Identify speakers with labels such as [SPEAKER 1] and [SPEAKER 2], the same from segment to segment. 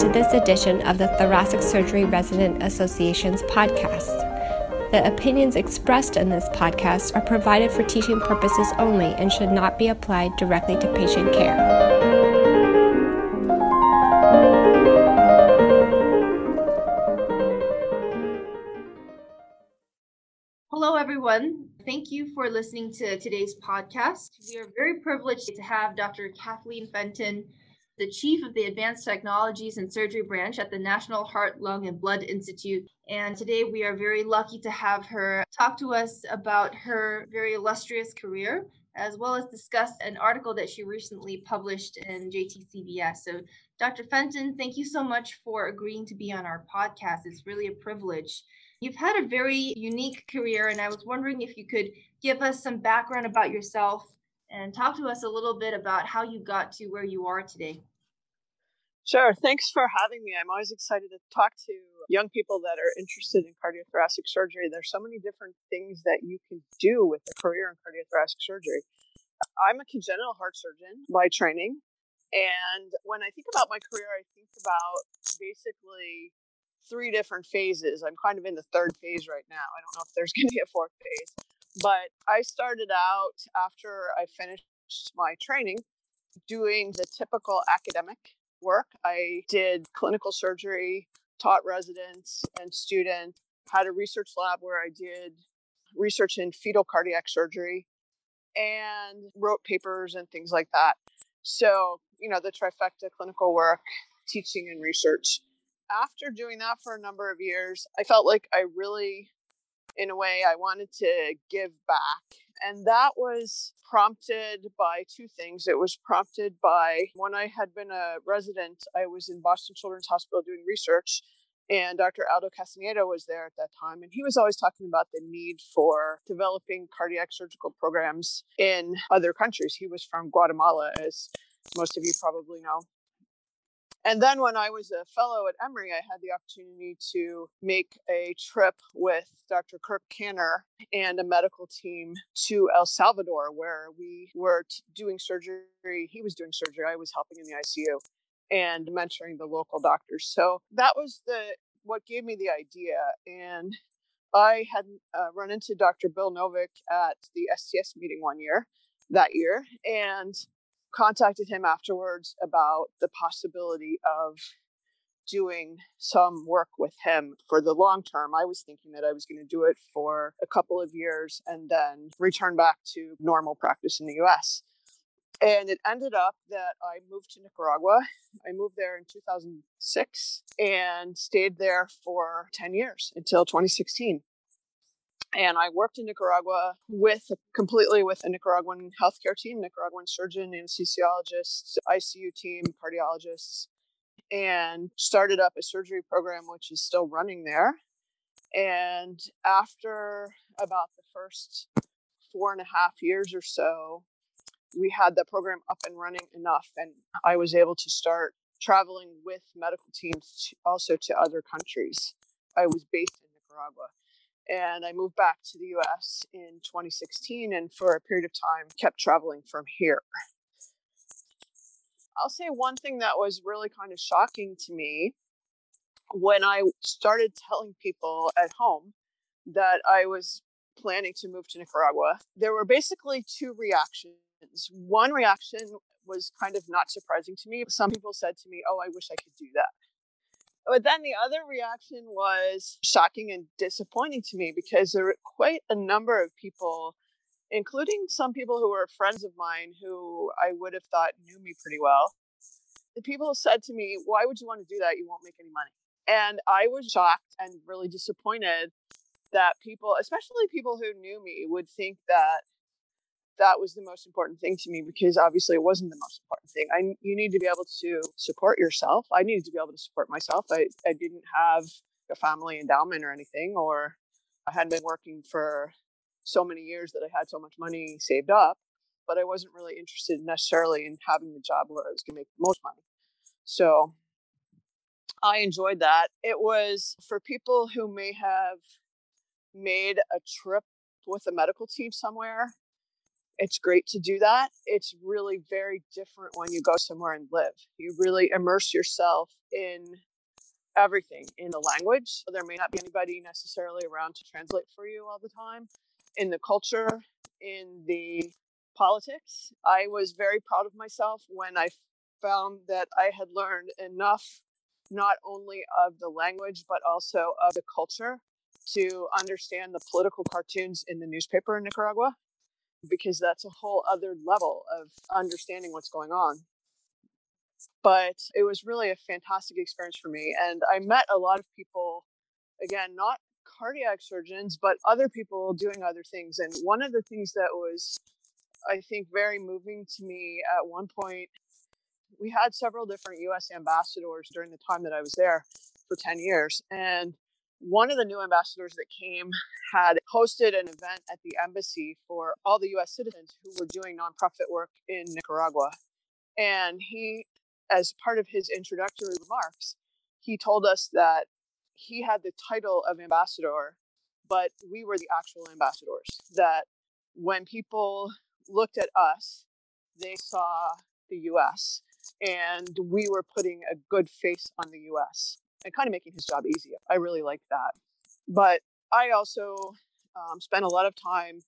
[SPEAKER 1] to this edition of the Thoracic Surgery Resident Association's podcast. The opinions expressed in this podcast are provided for teaching purposes only and should not be applied directly to patient care.
[SPEAKER 2] Hello, everyone. Thank you for listening to today's podcast. We are very privileged to have Dr. Kathleen Fenton the chief of the Advanced Technologies and Surgery branch at the National Heart, Lung, and Blood Institute. And today we are very lucky to have her talk to us about her very illustrious career, as well as discuss an article that she recently published in JTCVS. So, Dr. Fenton, thank you so much for agreeing to be on our podcast. It's really a privilege. You've had a very unique career, and I was wondering if you could give us some background about yourself and talk to us a little bit about how you got to where you are today.
[SPEAKER 3] Sure. Thanks for having me. I'm always excited to talk to young people that are interested in cardiothoracic surgery. There's so many different things that you can do with a career in cardiothoracic surgery. I'm a congenital heart surgeon by training. And when I think about my career, I think about basically three different phases. I'm kind of in the third phase right now. I don't know if there's going to be a fourth phase. But I started out after I finished my training doing the typical academic work. I did clinical surgery, taught residents and students, had a research lab where I did research in fetal cardiac surgery and wrote papers and things like that. So, you know, the trifecta clinical work, teaching, and research. After doing that for a number of years, I felt like I really, in a way, I wanted to give back and that was prompted by two things. It was prompted by when I had been a resident, I was in Boston Children's Hospital doing research, and Dr. Aldo Castaneda was there at that time. And he was always talking about the need for developing cardiac surgical programs in other countries. He was from Guatemala, as most of you probably know. And then when I was a fellow at Emory, I had the opportunity to make a trip with Dr. Kirk Kanter and a medical team to El Salvador, where we were doing surgery. He was doing surgery. I was helping in the ICU and mentoring the local doctors. So that was the what gave me the idea. And I had uh, run into Dr. Bill Novick at the STS meeting one year that year, and contacted him afterwards about the possibility of doing some work with him for the long term. I was thinking that I was going to do it for a couple of years and then return back to normal practice in the US. And it ended up that I moved to Nicaragua. I moved there in 2006 and stayed there for 10 years until 2016 and I worked in Nicaragua with completely with a Nicaraguan healthcare team, Nicaraguan surgeon, anesthesiologist, ICU team, cardiologists, and started up a surgery program which is still running there. And after about the first four and a half years or so, we had the program up and running enough, and I was able to start traveling with medical teams also to other countries. I was based in Nicaragua and I moved back to the US in 2016 and for a period of time kept traveling from here. I'll say one thing that was really kind of shocking to me when I started telling people at home that I was planning to move to Nicaragua. There were basically two reactions. One reaction was kind of not surprising to me. Some people said to me, Oh, I wish I could do that. But then the other reaction was shocking and disappointing to me because there were quite a number of people, including some people who were friends of mine who I would have thought knew me pretty well. The people said to me, Why would you want to do that? You won't make any money. And I was shocked and really disappointed that people, especially people who knew me, would think that that was the most important thing to me because obviously it wasn't the most important thing. I you need to be able to support yourself. I needed to be able to support myself. I, I didn't have a family endowment or anything, or I hadn't been working for so many years that I had so much money saved up, but I wasn't really interested necessarily in having the job where I was going to make the most money. So I enjoyed that. It was for people who may have made a trip with a medical team somewhere it's great to do that. It's really very different when you go somewhere and live. You really immerse yourself in everything in the language. There may not be anybody necessarily around to translate for you all the time. In the culture, in the politics, I was very proud of myself when I found that I had learned enough not only of the language but also of the culture to understand the political cartoons in the newspaper in Nicaragua because that's a whole other level of understanding what's going on. But it was really a fantastic experience for me. And I met a lot of people, again, not cardiac surgeons, but other people doing other things. And one of the things that was, I think, very moving to me at one point, we had several different US ambassadors during the time that I was there for 10 years. And one of the new ambassadors that came had hosted an event at the embassy for all the US citizens who were doing nonprofit work in Nicaragua. And he, as part of his introductory remarks, he told us that he had the title of ambassador, but we were the actual ambassadors. That when people looked at us, they saw the US and we were putting a good face on the US and kind of making his job easier. I really liked that. But I also um, spent a lot of time.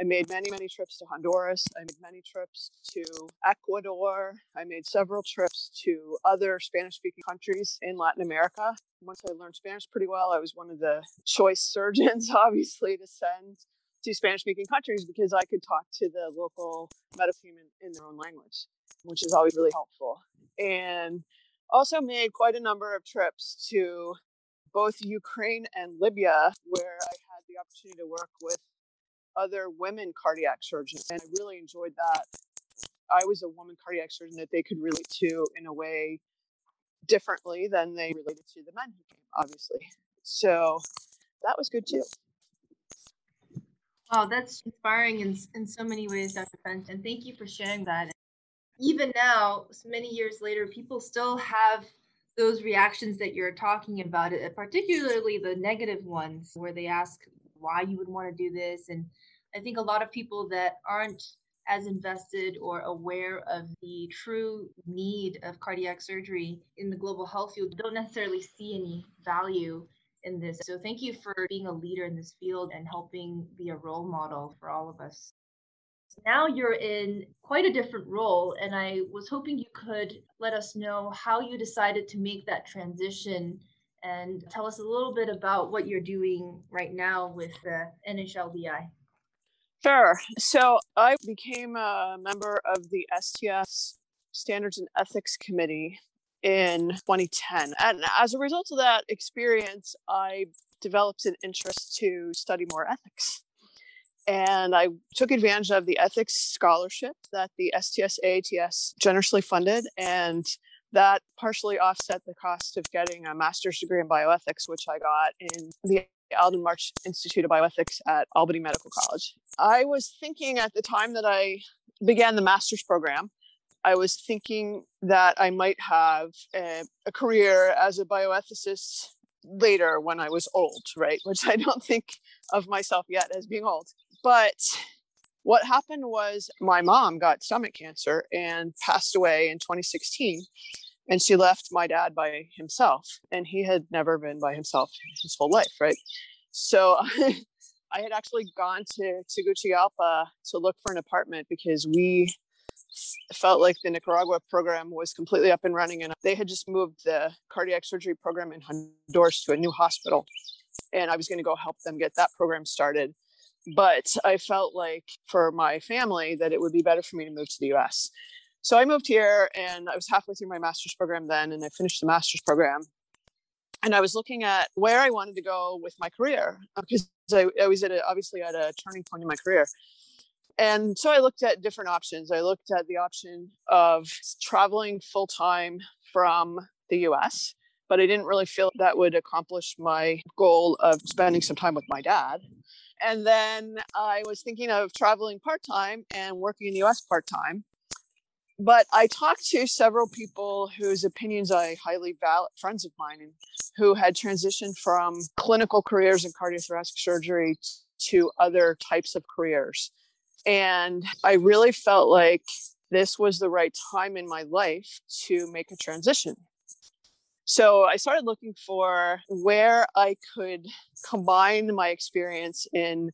[SPEAKER 3] I made many, many trips to Honduras. I made many trips to Ecuador. I made several trips to other Spanish speaking countries in Latin America. Once I learned Spanish pretty well, I was one of the choice surgeons, obviously, to send to Spanish speaking countries because I could talk to the local medical team in, in their own language, which is always really helpful. And also made quite a number of trips to both Ukraine and Libya, where I had the opportunity to work with other women cardiac surgeons. And I really enjoyed that. I was a woman cardiac surgeon that they could relate to in a way differently than they related to the men who came, obviously. So that was good too.
[SPEAKER 2] Wow, that's inspiring in, in so many ways, Dr. Fenton. Thank you for sharing that even now, many years later, people still have those reactions that you're talking about, uh, particularly the negative ones where they ask why you would want to do this. And I think a lot of people that aren't as invested or aware of the true need of cardiac surgery in the global health field don't necessarily see any value in this. So thank you for being a leader in this field and helping be a role model for all of us. Now you're in quite a different role, and I was hoping you could let us know how you decided to make that transition and tell us a little bit about what you're doing right now with the NHLBI.
[SPEAKER 3] Sure. So I became a member of the STS Standards and Ethics Committee in 2010. And as a result of that experience, I developed an interest to study more ethics and I took advantage of the ethics scholarship that the STS AATS generously funded, and that partially offset the cost of getting a master's degree in bioethics, which I got in the Alden March Institute of Bioethics at Albany Medical College. I was thinking at the time that I began the master's program, I was thinking that I might have a, a career as a bioethicist later when I was old, right? Which I don't think of myself yet as being old. But what happened was my mom got stomach cancer and passed away in 2016 and she left my dad by himself and he had never been by himself his whole life right? So i had actually gone to tegucigalpa to look for an apartment because we felt like the nicaragua program was completely up and running and they had just moved the cardiac surgery program in honduras to a new hospital and i was going to go help them get that program started but I felt like for my family that it would be better for me to move to the US. So I moved here and I was halfway through my master's program then and I finished the master's program. And I was looking at where I wanted to go with my career uh, because I, I was at a, obviously at a turning point in my career. And so I looked at different options. I looked at the option of traveling full time from the US, but I didn't really feel that would accomplish my goal of spending some time with my dad. And then I was thinking of traveling part time and working in the US part time. But I talked to several people whose opinions I highly value, friends of mine, and who had transitioned from clinical careers in cardiothoracic surgery to other types of careers. And I really felt like this was the right time in my life to make a transition. So I started looking for where I could combine my experience in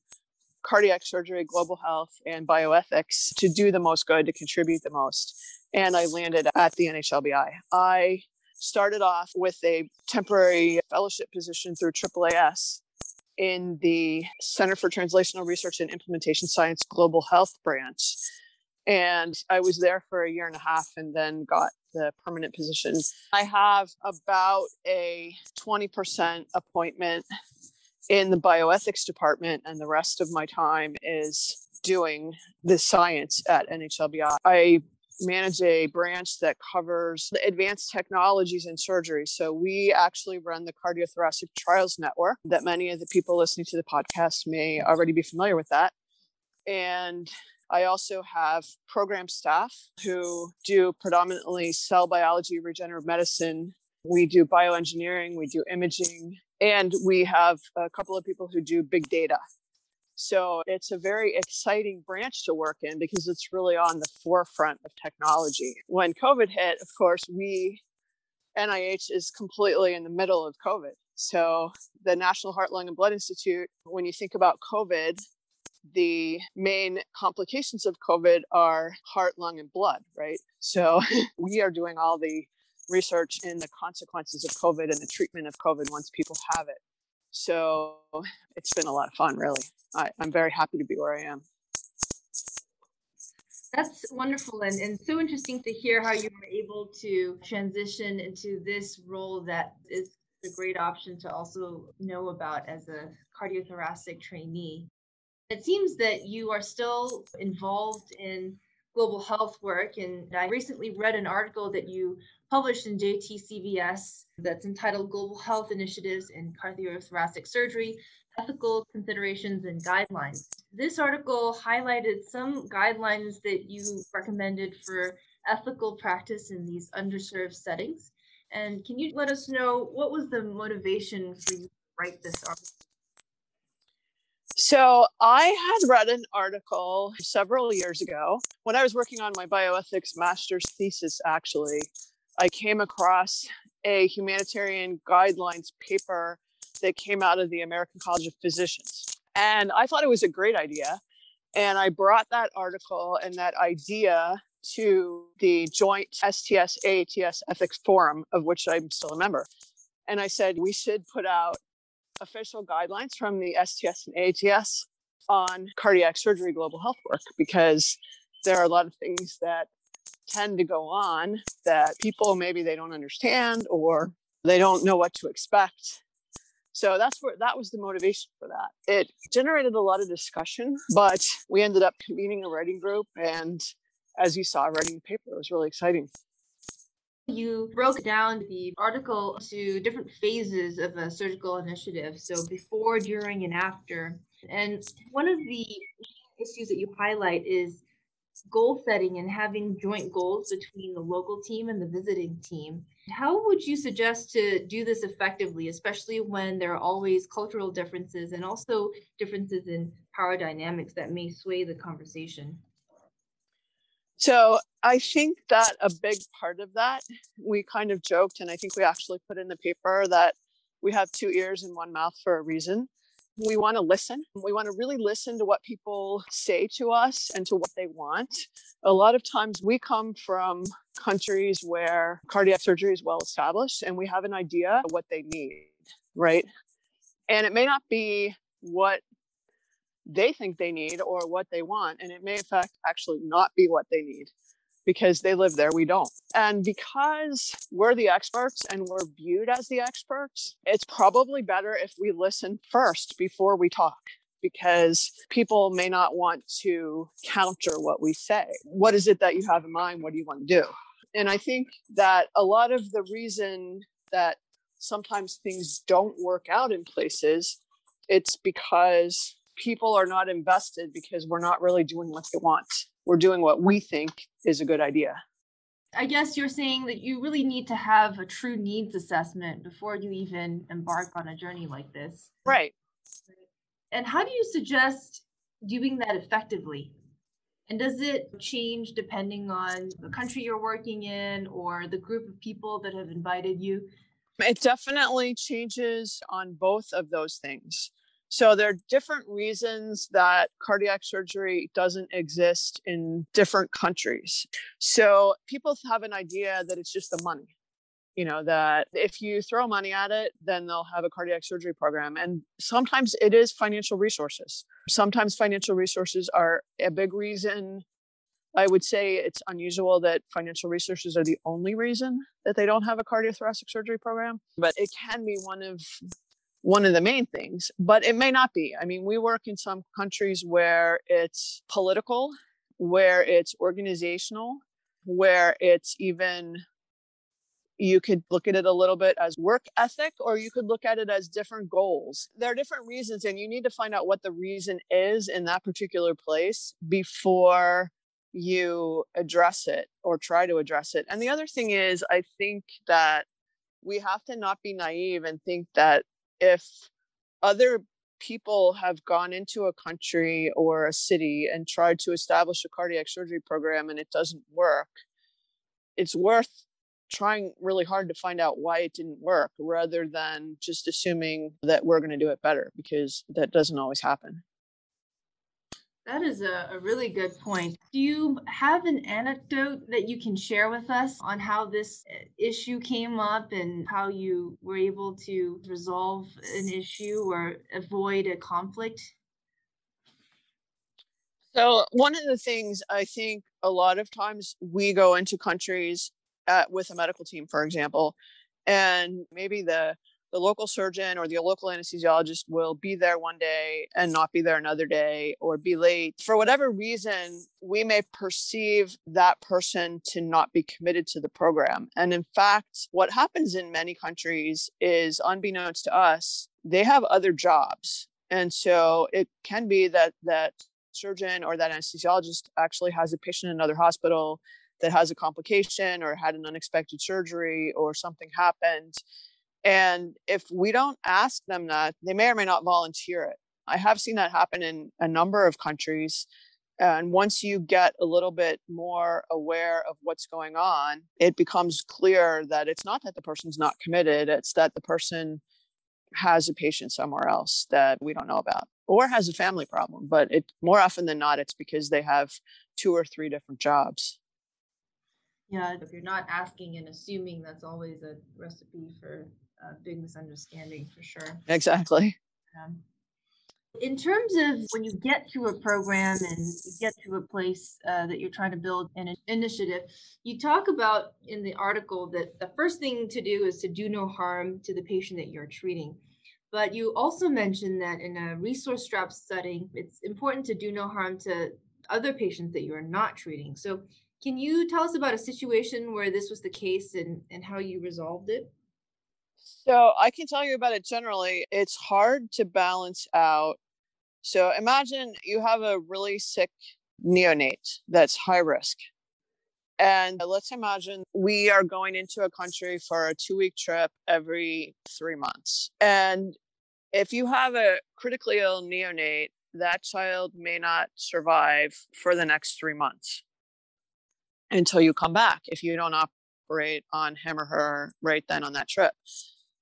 [SPEAKER 3] cardiac surgery, global health, and bioethics to do the most good, to contribute the most. And I landed at the NHLBI. I started off with a temporary fellowship position through AAAS in the Center for Translational Research and Implementation Science Global Health branch. And I was there for a year and a half and then got the permanent position. I have about a 20% appointment in the bioethics department, and the rest of my time is doing the science at NHLBI. I manage a branch that covers advanced technologies in surgery. So we actually run the Cardiothoracic Trials Network that many of the people listening to the podcast may already be familiar with that. And I also have program staff who do predominantly cell biology, regenerative medicine. We do bioengineering, we do imaging, and we have a couple of people who do big data. So it's a very exciting branch to work in because it's really on the forefront of technology. When COVID hit, of course, we, NIH is completely in the middle of COVID. So the National Heart, Lung, and Blood Institute, when you think about COVID, the main complications of COVID are heart, lung, and blood, right? So we are doing all the research in the consequences of COVID and the treatment of COVID once people have it. So it's been a lot of fun, really. I, I'm very happy to be where I am.
[SPEAKER 2] That's wonderful and, and so interesting to hear how you were able to transition into this role that is a great option to also know about as a cardiothoracic trainee. It seems that you are still involved in global health work. And I recently read an article that you published in JTCVS that's entitled Global Health Initiatives in Cardiothoracic Surgery Ethical Considerations and Guidelines. This article highlighted some guidelines that you recommended for ethical practice in these underserved settings. And can you let us know what was the motivation for you to write this article?
[SPEAKER 3] So, I had read an article several years ago when I was working on my bioethics master's thesis, actually. I came across a humanitarian guidelines paper that came out of the American College of Physicians. And I thought it was a great idea. And I brought that article and that idea to the joint STS AATS ethics forum, of which I'm still a member. And I said, we should put out official guidelines from the STS and AATS on cardiac surgery global health work because there are a lot of things that tend to go on that people maybe they don't understand or they don't know what to expect. So that's where that was the motivation for that. It generated a lot of discussion but we ended up convening a writing group and as you saw writing the paper it was really exciting
[SPEAKER 2] you broke down the article to different phases of a surgical initiative. So before, during, and after. And one of the issues that you highlight is goal setting and having joint goals between the local team and the visiting team. How would you suggest to do this effectively, especially when there are always cultural differences and also differences in power dynamics that may sway the conversation?
[SPEAKER 3] So I think that a big part of that, we kind of joked, and I think we actually put in the paper that we have two ears and one mouth for a reason. We want to listen. We want to really listen to what people say to us and to what they want. A lot of times we come from countries where cardiac surgery is well established and we have an idea of what they need, right? And it may not be what they think they need or what they want. And it may, in fact, actually not be what they need because they live there, we don't. And because we're the experts and we're viewed as the experts, it's probably better if we listen first before we talk because people may not want to counter what we say. What is it that you have in mind? What do you want to do? And I think that a lot of the reason that sometimes things don't work out in places, it's because people are not invested because we're not really doing what they want. We're doing what we think is a good idea.
[SPEAKER 2] I guess you're saying that you really need to have a true needs assessment before you even embark on a journey like this.
[SPEAKER 3] Right.
[SPEAKER 2] And how do you suggest doing that effectively? And does it change depending on the country you're working in or the group of people that have invited you?
[SPEAKER 3] It definitely changes on both of those things. So there are different reasons that cardiac surgery doesn't exist in different countries. So people have an idea that it's just the money. You know, that if you throw money at it, then they'll have a cardiac surgery program. And sometimes it is financial resources. Sometimes financial resources are a big reason I would say it's unusual that financial resources are the only reason that they don't have a cardiothoracic surgery program, but it can be one of one of the main things, but it may not be. I mean, we work in some countries where it's political, where it's organizational, where it's even you could look at it a little bit as work ethic or you could look at it as different goals there are different reasons and you need to find out what the reason is in that particular place before you address it or try to address it and the other thing is i think that we have to not be naive and think that if other people have gone into a country or a city and tried to establish a cardiac surgery program and it doesn't work, it's worth trying really hard to find out why it didn't work rather than just assuming that we're going to do it better because that doesn't always happen.
[SPEAKER 2] That is a, a, really good point. Do you have an anecdote that you can share with us on how this uh, issue came up and how you were able to resolve an issue or avoid a conflict?
[SPEAKER 3] So, one of the things I think a lot of times we go into countries at, with a medical team, for example, and maybe the the local surgeon or the local anesthesiologist will be there one day and not be there another day or be late. For whatever reason, we may perceive that person to not be committed to the program. And in fact, what happens in many countries is, unbeknownst to us, they have other jobs. And so it can be that that surgeon or that anesthesiologist actually has a patient in another hospital that has a complication or had an unexpected surgery or something happened and if we don't ask them that, they may or may not volunteer it. I have seen that happen in a number of countries. And once you get a little bit more aware of what's going on, it becomes clear that it's not that the person's not committed, it's that the person has a patient somewhere else that we don't know about or has a family problem. But it more often than not, it's because they have two or three different jobs.
[SPEAKER 2] Yeah, if you're not asking and assuming, that's always a recipe for a big misunderstanding for sure.
[SPEAKER 3] Exactly.
[SPEAKER 2] Um, in terms of when you get to a program and you get to a place uh, that you're trying to build an initiative, you talk about in the article that the first thing to do is to do no harm to the patient that you're treating. But you also mentioned that in a resource strap setting, it's important to do no harm to other patients that you are not treating. So, can you tell us about a situation where this was the case and, and how you resolved it?
[SPEAKER 3] So I can tell you about it generally. It's hard to balance out. So imagine you have a really sick neonate that's high risk. And let's imagine we are going into a country for a two week trip every three months. And if you have a critically ill neonate, that child may not survive for the next three months until you come back if you don't operate on him or her right then on that trip.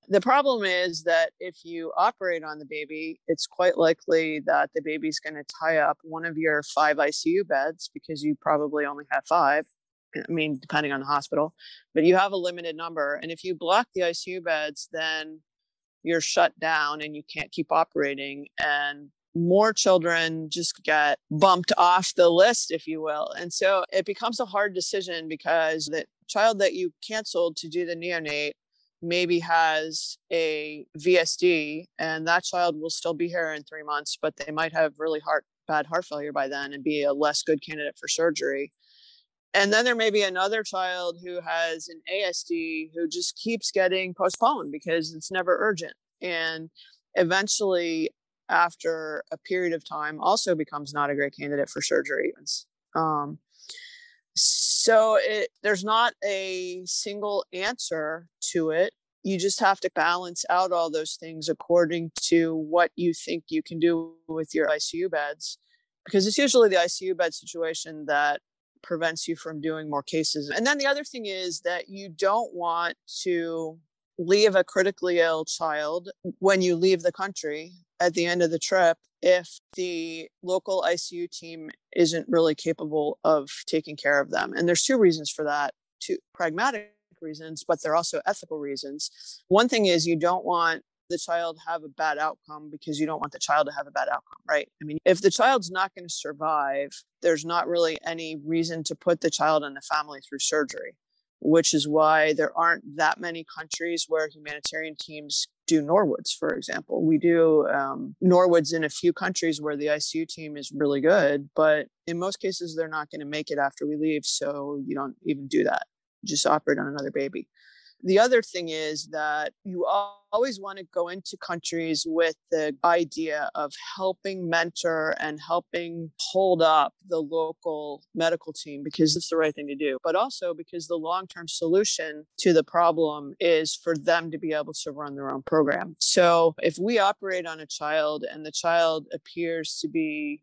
[SPEAKER 3] The problem is that if you operate on the baby, it's quite likely that the baby's going to tie up one of your five ICU beds because you probably only have five. I mean, depending on the hospital, but you have a limited number. And if you block the ICU beds, then you're shut down and you can't keep operating. And more children just get bumped off the list, if you will. And so it becomes a hard decision because the child that you canceled to do the neonate maybe has a VSD and that child will still be here in three months, but they might have really heart bad heart failure by then and be a less good candidate for surgery. And then there may be another child who has an ASD who just keeps getting postponed because it's never urgent. And eventually, after a period of time, also becomes not a great candidate for surgery. Um, so it, there's not a single answer to it. You just have to balance out all those things according to what you think you can do with your ICU beds because it's usually the ICU bed situation that prevents you from doing more cases. And then the other thing is that you don't want to leave a critically ill child when you leave the country at the end of the trip if the local ICU team isn't really capable of taking care of them. And there's two reasons for that, two pragmatic reasons, but there are also ethical reasons. One thing is you don't want the child have a bad outcome because you don't want the child to have a bad outcome, right? I mean, if the child's not going to survive, there's not really any reason to put the child and the family through surgery, which is why there aren't that many countries where humanitarian teams do Norwoods, for example. We do um, Norwoods in a few countries where the ICU team is really good, but in most cases, they're not going to make it after we leave. So you don't even do that. just operate on another baby. The other thing is that you always want to go into countries with the idea of helping mentor and helping hold up the local medical team because it's the right thing to do, but also because the long term solution to the problem is for them to be able to run their own program. So if we operate on a child and the child appears to be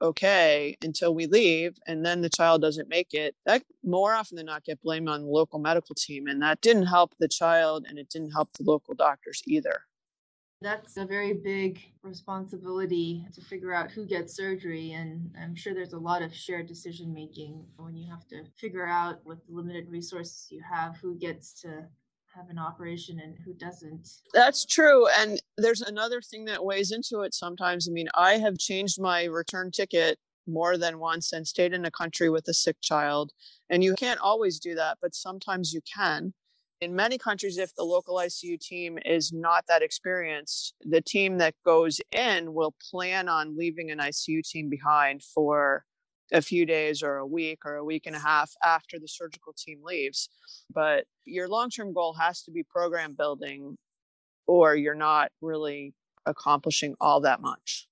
[SPEAKER 3] okay until we leave and then the child doesn't make it that more often than not get blamed on the local medical team and that didn't help the child and it didn't help the local doctors either.
[SPEAKER 2] That's a very big responsibility to figure out who gets surgery and i'm sure there's a lot of shared decision making when you have to figure out with the limited resources you have who gets to have an operation and who doesn't.
[SPEAKER 3] That's true. And there's another thing that weighs into it sometimes. I mean, I have changed my return ticket more than once and stayed in a country with a sick child. And you can't always do that, but sometimes you can. In many countries, if the local ICU team is not that experienced, the team that goes in will plan on leaving an ICU team behind for a few days or a week or a week and a half after the surgical team leaves. But your long term goal has to be program building, or you're not really accomplishing all that much.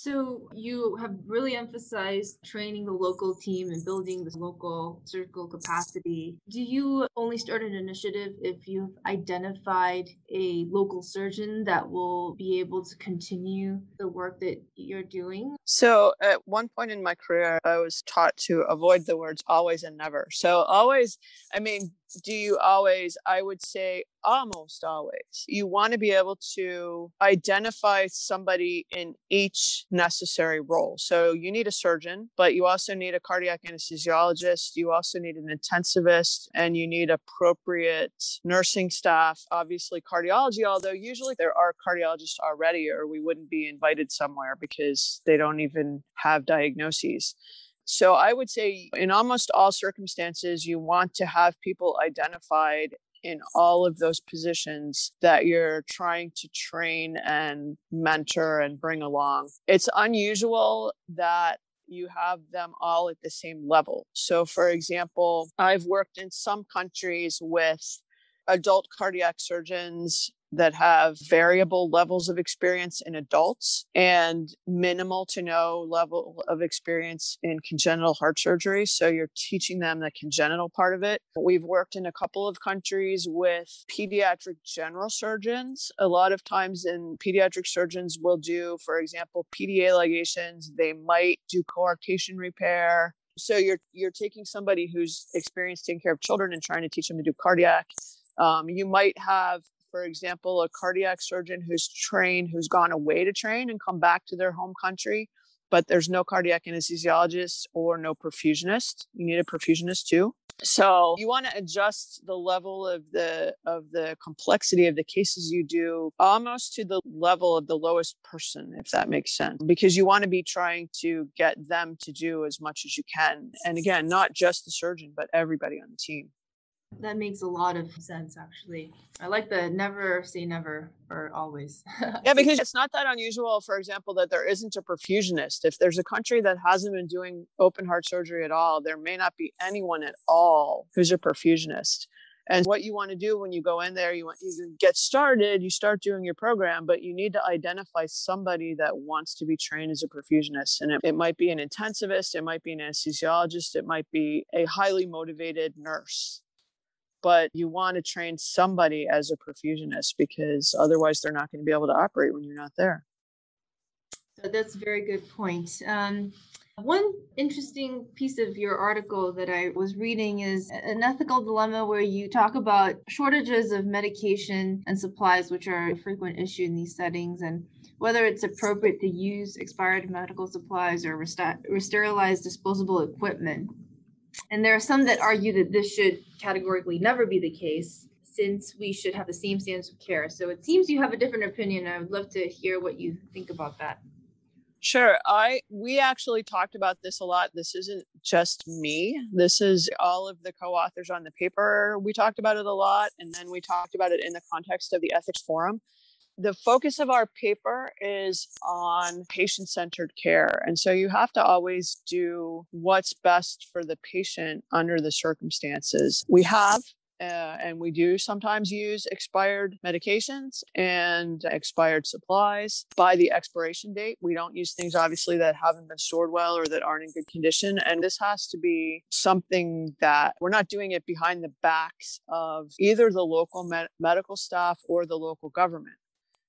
[SPEAKER 2] So you have really emphasized training the local team and building the local surgical capacity. Do you only start an initiative if you've identified a local surgeon that will be able to continue the work that you're doing?
[SPEAKER 3] So at one point in my career, I was taught to avoid the words always and never. So always, I mean, do you always i would say almost always you want to be able to identify somebody in each necessary role. So you need a surgeon but you also need a cardiac anesthesiologist you also need an intensivist and you need appropriate nursing staff. Obviously cardiology although usually there are cardiologists already or we wouldn't be invited somewhere because they don't even have diagnoses so I would say in almost all circumstances, you want to have people identified in all of those positions that you're trying to train and mentor and bring along. It's unusual that you have them all at the same level. So, for example, I've worked in some countries with adult cardiac surgeons that have variable levels of experience in adults and minimal to no level of experience in congenital heart surgery. So you're teaching them the congenital part of it. We've worked in a couple of countries with pediatric general surgeons. A lot of times in pediatric surgeons will do, for example, PDA ligations. They might do coarctation repair. So you're you're taking somebody who's experienced taking care of children and trying to teach them to do cardiac. Um, you might have for example, a cardiac surgeon who's trained, who's gone away to train and come back to their home country, but there's no cardiac anesthesiologist or no perfusionist. You need a perfusionist too. So you want to adjust the level of the of the complexity of the cases you do almost to the level of the lowest person, if that makes sense. Because you want to be trying to get them to do as much as you can. And again, not just the surgeon, but everybody on the team.
[SPEAKER 2] That makes a lot of sense, actually. I like the never say never or always.
[SPEAKER 3] yeah, because it's not that unusual, for example, that there isn't a perfusionist. If there's a country that hasn't been doing open heart surgery at all, there may not be anyone at all who's a perfusionist. And what you want to do when you go in there, you want you get started, you start doing your program, but you need to identify somebody that wants to be trained as a perfusionist. And it, it might be an intensivist, it might be an anesthesiologist, it might be a highly motivated nurse but you want to train somebody as a perfusionist because otherwise they're not going to be able to operate when you're not there.
[SPEAKER 2] So that's a very good point. Um, one interesting piece of your article that I was reading is an ethical dilemma where you talk about shortages of medication and supplies, which are a frequent issue in these settings, and whether it's appropriate to use expired medical supplies or sterilized disposable equipment. And there are some that argue that this should categorically never be the case since we should have the same standards of care. So it seems you have a different opinion. I would love to hear what you think about that.
[SPEAKER 3] Sure. I we actually talked about this a lot. This isn't just me. This is all of the co-authors on the paper. We talked about it a lot and then we talked about it in the context of the ethics forum. The focus of our paper is on patient-centered care. And so you have to always do what's best for the patient under the circumstances. We have uh, and we do sometimes use expired medications and expired supplies by the expiration date. We don't use things obviously that haven't been stored well or that aren't in good condition. And this has to be something that we're not doing it behind the backs of either the local med- medical staff or the local government.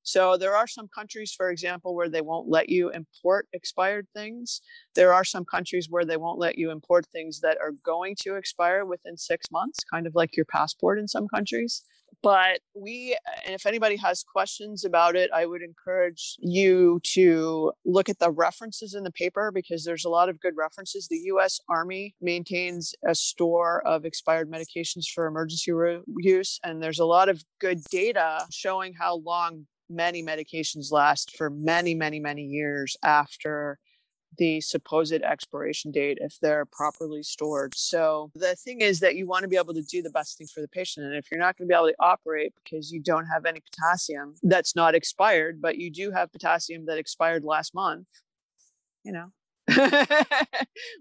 [SPEAKER 3] So there are some countries, for example, where they won't let you import expired things. There are some countries where they won't let you import things that are going to expire within six months, kind of like your passport in some countries. But we, and if anybody has questions about it, I would encourage you to look at the references in the paper because there's a lot of good references. The US Army maintains a store of expired medications for emergency use, and there's a lot of good data showing how long many medications last for many, many, many years after the supposed expiration date if they're properly stored. So the thing is that you want to be able to do the best thing for the patient. And if you're not going to be able to operate because you don't have any potassium that's not expired, but you do have potassium that expired last month, you know.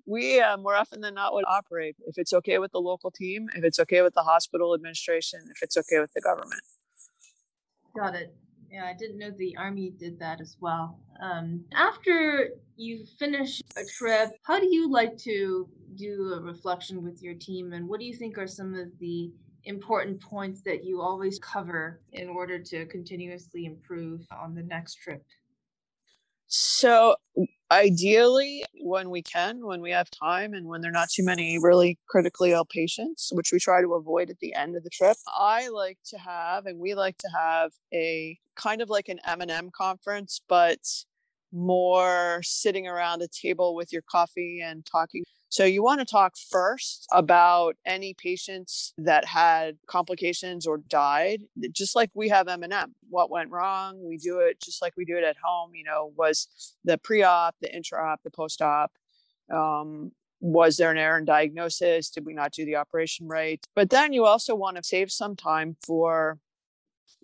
[SPEAKER 3] we uh, more often than not would operate if it's okay with the local team, if it's okay with the hospital administration, if it's okay with the government.
[SPEAKER 2] Got it. Yeah, I didn't know the army did that as well. Um, after you finish a trip, how do you like to do a reflection with your team, and what do you think are some of the important points that you always cover in order to continuously improve on the next trip?
[SPEAKER 3] So, ideally, when we can, when we have time, and when there are not too many really critically ill patients, which we try to avoid at the end of the trip, I like to have, and we like to have a kind of like an M&M conference, but more sitting around a table with your coffee and talking so you want to talk first about any patients that had complications or died, just like we have M&M. What went wrong? We do it just like we do it at home. You know, was the pre-op, the intra-op, the post-op? Um, was there an error in diagnosis? Did we not do the operation right? But then you also want to save some time for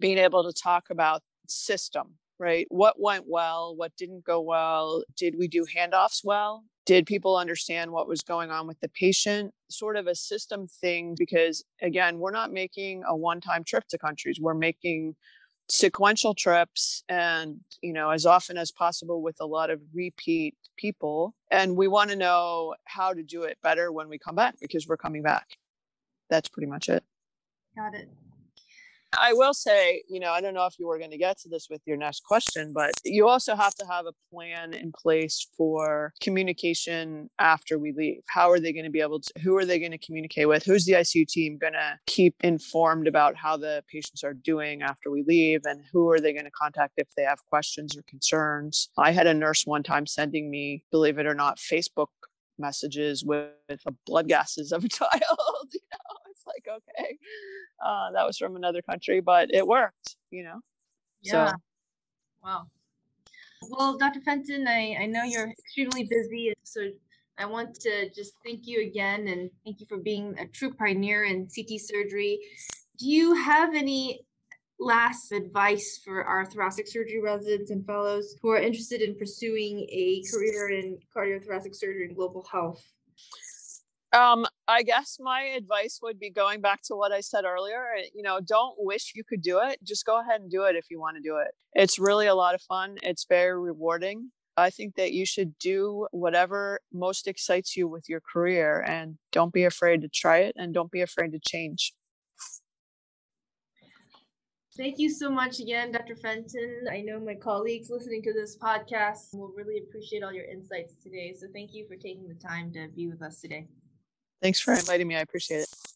[SPEAKER 3] being able to talk about system right? What went well? What didn't go well? Did we do handoffs well? Did people understand what was going on with the patient? Sort of a system thing, because again, we're not making a one time trip to countries. We're making sequential trips and, you know, as often as possible with a lot of repeat people. And we want to know how to do it better when we come back because we're coming back. That's pretty much it.
[SPEAKER 2] Got it.
[SPEAKER 3] I will say, you know, I don't know if you were going to get to this with your next question, but you also have to have a plan in place for communication after we leave. How are they going to be able to, who are they going to communicate with? Who's the ICU team going to keep informed about how the patients are doing after we leave? And who are they going to contact if they have questions or concerns? I had a nurse one time sending me, believe it or not, Facebook messages with, with blood gases of a child. You know, like, okay uh, that was from another country, but it worked, you know?
[SPEAKER 2] Yeah. So. Wow. Well, Dr. Fenton, I, I know you're extremely busy. So I want to just thank you again and thank you for being a true pioneer in CT surgery. Do you have any last advice for our thoracic surgery residents and fellows who are interested in pursuing a career in cardiothoracic surgery and global health?
[SPEAKER 3] Um, I guess my advice would be going back to what I said earlier. Eh, you know, don't wish you could do it. Just go ahead and do it if you want to do it. It's really a lot of fun. It's very rewarding. I think that you should do whatever most excites you with your career and don't be afraid to try it and don't be afraid to change.
[SPEAKER 2] Thank you so much again, Dr. Fenton. I know my colleagues listening to this podcast will really appreciate all your insights today. So thank you for taking the time to be with us today.
[SPEAKER 3] Thanks for inviting me. I appreciate it.